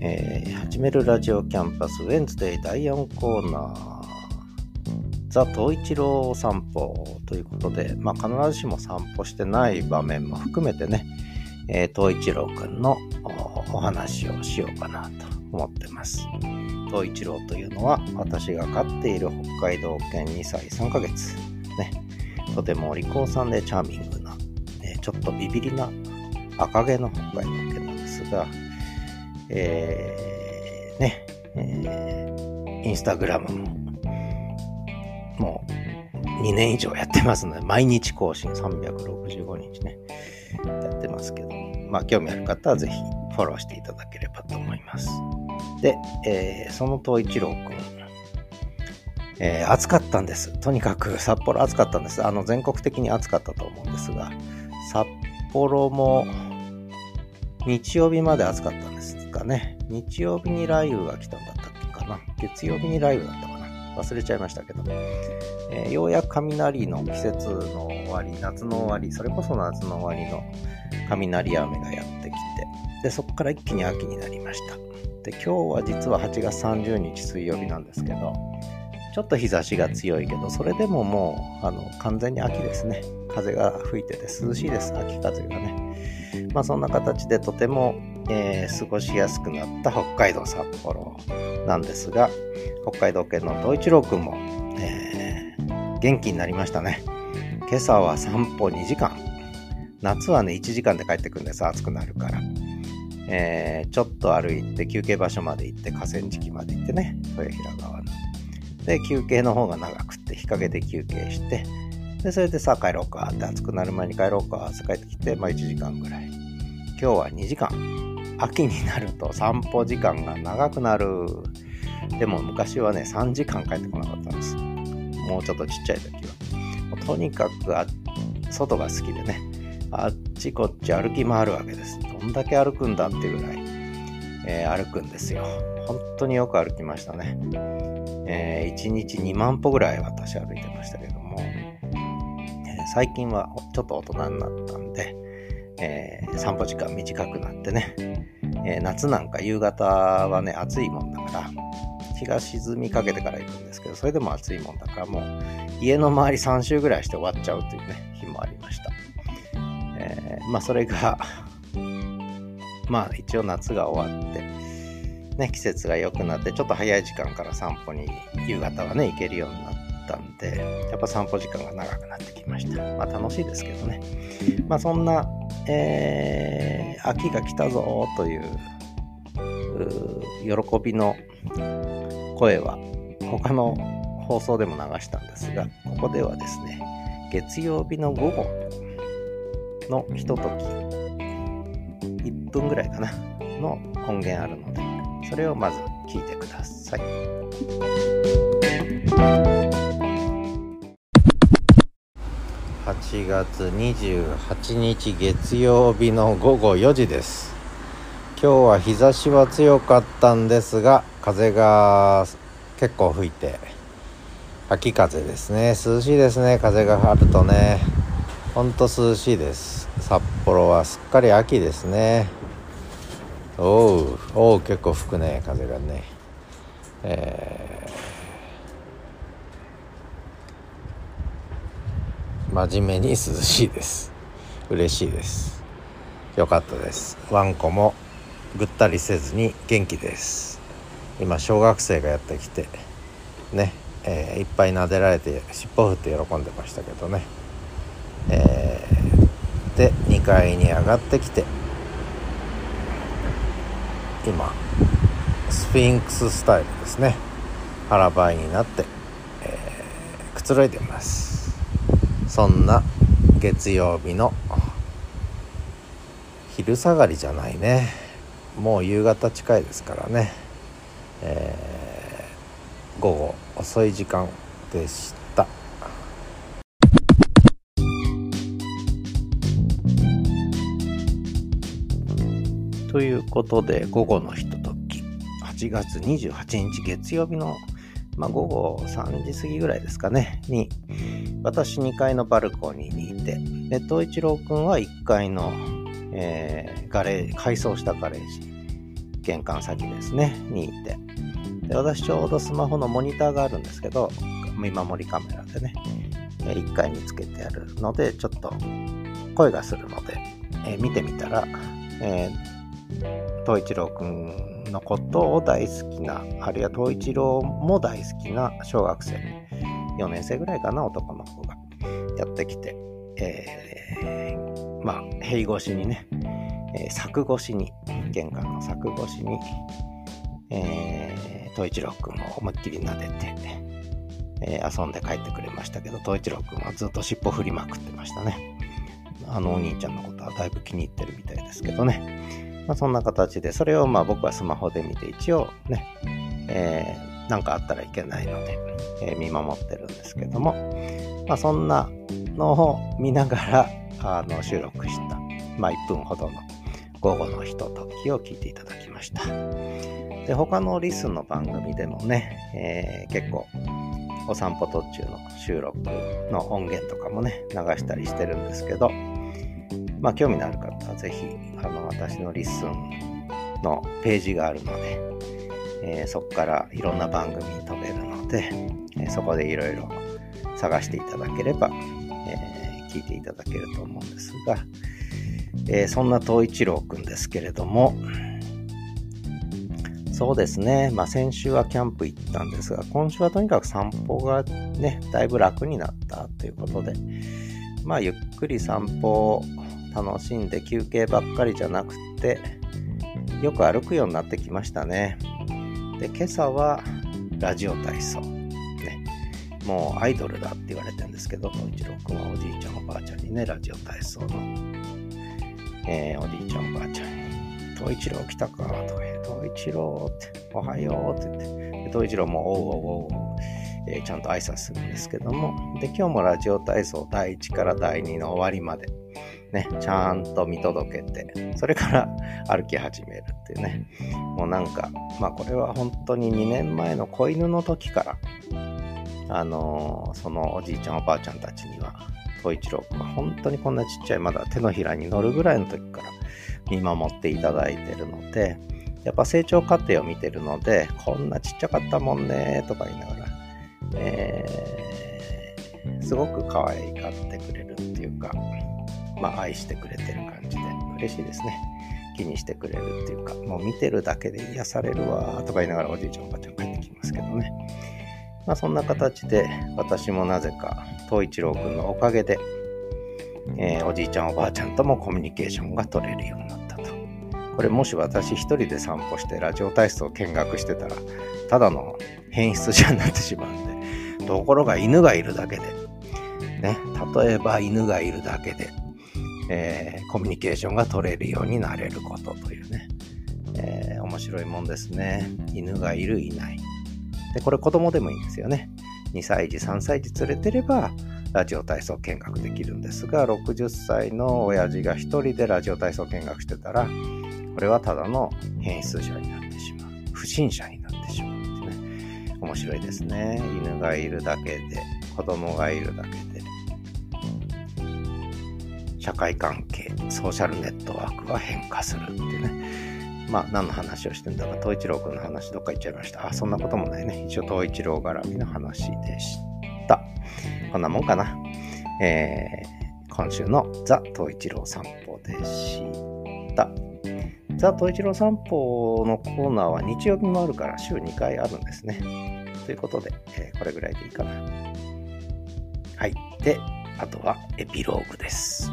えー始めるラジオキャンパスウェンズデー第4コーナーザ・東一郎散歩ということで、まあ、必ずしも散歩してない場面も含めてね、えー東一郎くんのお話をしようかなと思ってます。東一郎というのは私が飼っている北海道犬2歳3ヶ月。ね、とてもお利口さんでチャーミングな、えちょっとビビりな赤毛の北海道犬なんですが、えー、ね、えーインスタグラムも、もう2年以上やってますので、毎日更新365日ね、やってますけど、まあ興味ある方はぜひフォローしていただければと思います。で、えーその東一郎くん、えー暑かったんです。とにかく札幌暑かったんです。あの、全国的に暑かったと思うんですが、札幌も日曜日まで暑かったんですかね。日曜日に雷雨が来たんだったっけかな。月曜日に雷雨だったかな。忘れちゃいましたけど、えーようやく雷の季節の終わり、夏の終わり、それこそ夏の終わりの雷雨がやってきて、で、そこから一気に秋になりました。で、今日は実は8月30日水曜日なんですけど、ちょっと日差しが強いけど、それでももう、あの、完全に秋ですね。風が吹いてて涼しいです、秋風がね。まあそんな形でとても、えー過ごしやすくなった北海道札幌なんですが、北海道犬の東一郎くんも、えー元気になりましたね。今朝は散歩2時間。夏はね、1時間で帰ってくるんです、暑くなるから。えーちょっと歩いて休憩場所まで行って河川敷まで行ってね豊平川の。で休憩の方が長くって日陰で休憩してでそれでさあ帰ろうかって暑くなる前に帰ろうかって帰ってきて、まあ、1時間ぐらい。今日は2時間。秋になると散歩時間が長くなる。でも昔はね3時間帰ってこなかったんです。もうちょっとちっちゃい時は。とにかく外が好きでねあっちこっち歩き回るわけです。どんだけ歩くんだっていうぐらい、えー歩くんですよ。本当によく歩きましたね。え1日2万歩ぐらい私歩いてましたけども、えー最近はちょっと大人になったんで、えー散歩時間短くなってね、え夏なんか夕方はね、暑いもんだから、日が沈みかけてから行くんですけど、それでも暑いもんだから、もう家の周り3周ぐらいして終わっちゃうというね、日もありました。えーまあそれがまあ一応夏が終わって、ね、季節が良くなってちょっと早い時間から散歩に夕方はね行けるようになったんでやっぱ散歩時間が長くなってきました。まあ楽しいですけどね。まあそんな、えー秋が来たぞというう喜びの声は他の放送でも流したんですがここではですね月曜日の午後のひととき1分ぐらいかなの音源あるのでそれをまず聞いてください。8月28日月曜日の午後4時です。今日は日差しは強かったんですが風が結構吹いて秋風ですね。涼しいですね。風があるとね。ほんと涼しいです。札幌はすっかり秋ですね。おうおう結構吹くね風がね。えー。真面目に涼しいです。嬉しいです。よかったです。ワンコもぐったりせずに元気です。今小学生がやってきてね、えーいっぱい撫でられて尻尾振って喜んでましたけどね。えー。で2階に上がってきて今スフィンクススタイルですね。腹ばいになって、えーくつろいでます。そんな月曜日の昼下がりじゃないね。もう夕方近いですからね、えー午後遅い時間でしということで午後のひととき。8月28日月曜日の、まあ、午後3時過ぎぐらいですかね、に、私2階のバルコニーにいて、で、東一郎くんは1階の、えー、ガレージ、改装したガレージ、玄関先ですね、にいて、で私ちょうどスマホのモニターがあるんですけど、見守りカメラでね、1階につけてあるので、ちょっと声がするので、えー、見てみたら、えー、東一郎くんのことを大好きな、あるいは東一郎も大好きな小学生、4年生ぐらいかな、男の子がやってきて、えー、まあ、塀越しにね、えー、柵越しに、玄関の柵越しに、えー、東一郎くんを思いっきり撫でて、えー、遊んで帰ってくれましたけど、東一郎くんはずっと尻尾振りまくってましたね。あのお兄ちゃんのことはだいぶ気に入ってるみたいですけどね。まあ、そんな形で、それをまあ僕はスマホで見て一応ね、えー、なんかあったらいけないので、えー、見守ってるんですけども、まあ、そんなのを見ながらあの収録した、まあ、1分ほどの午後のひとときを聞いていただきました。で、他のリスの番組でもね、えー、結構お散歩途中の収録の音源とかもね、流したりしてるんですけど、まあ、興味のある方はぜひ、あの、私の LISTEN のページがあるので、えー、そこからいろんな番組に飛べるので、えー、そこでいろいろ探していただければ、えー、聞いていただけると思うんですが、えそんな冬一郎くんですけれども、そうですね。まあ先週はキャンプ行ったんですが、今週はとにかく散歩がね、だいぶ楽になったということで、まあゆっくり散歩を楽しんで休憩ばっかりじゃなくて、よく歩くようになってきましたね。で、今朝はラジオ体操。ね。もうアイドルだって言われてるんですけど、東一郎くんはおじいちゃんおばあちゃんにね、ラジオ体操の、えー、おじいちゃんおばあちゃんに、東一郎来たか、と東一郎？って、おはようって言って、東一郎もおうおうおうえー、ちゃんと挨拶するんですけども、で、今日もラジオ体操第1から第2の終わりまで、ね、ちゃんと見届けて、それから 歩き始めるっていうね。もうなんか、まあこれは本当に2年前の子犬の時から、あのー、そのおじいちゃんおばあちゃんたちには、東一郎君は本当にこんなちっちゃい、まだ手のひらに乗るぐらいの時から見守っていただいてるので、やっぱ成長過程を見てるので、こんなちっちゃかったもんねとか言いながら、えー、すごく可愛がってくれるっていうか、まあ、愛してくれてる感じで嬉しいですね。気にしてくれるっていうか、もう見てるだけで癒されるわとか言いながらおじいちゃんおばあちゃん帰ってきますけどね。まあそんな形で私もなぜか東一郎くんのおかげで、えー、おじいちゃんおばあちゃんともコミュニケーションが取れるようになったと。これもし私一人で散歩してラジオ体操を見学してたら、ただの変質者になってしまうんで、ところが犬がいるだけで、ね、例えば犬がいるだけで、えー、コミュニケーションが取れるようになれることというね、えー、面白いもんですね。犬がいる、いない。で、これ子供でもいいんですよね。2歳児、3歳児連れてれば、ラジオ体操見学できるんですが、60歳の親父が1人でラジオ体操見学してたら、これはただの変質者になってしまう。不審者に面白いですね。犬がいるだけで、子供がいるだけで、社会関係、ソーシャルネットワークが変化するっていうね。まあ、何の話をしてんだか、東一郎くんの話どっか行っちゃいました。あ、そんなこともないね。一応、東一郎絡みの話でした。こんなもんかな。えー、今週のザ・東一郎散歩でした。ザ・東一郎散歩のコーナーは日曜日もあるから週2回あるんですね。ということで、えー、これぐらいでいいかな。はい。で、あとはエピローグです。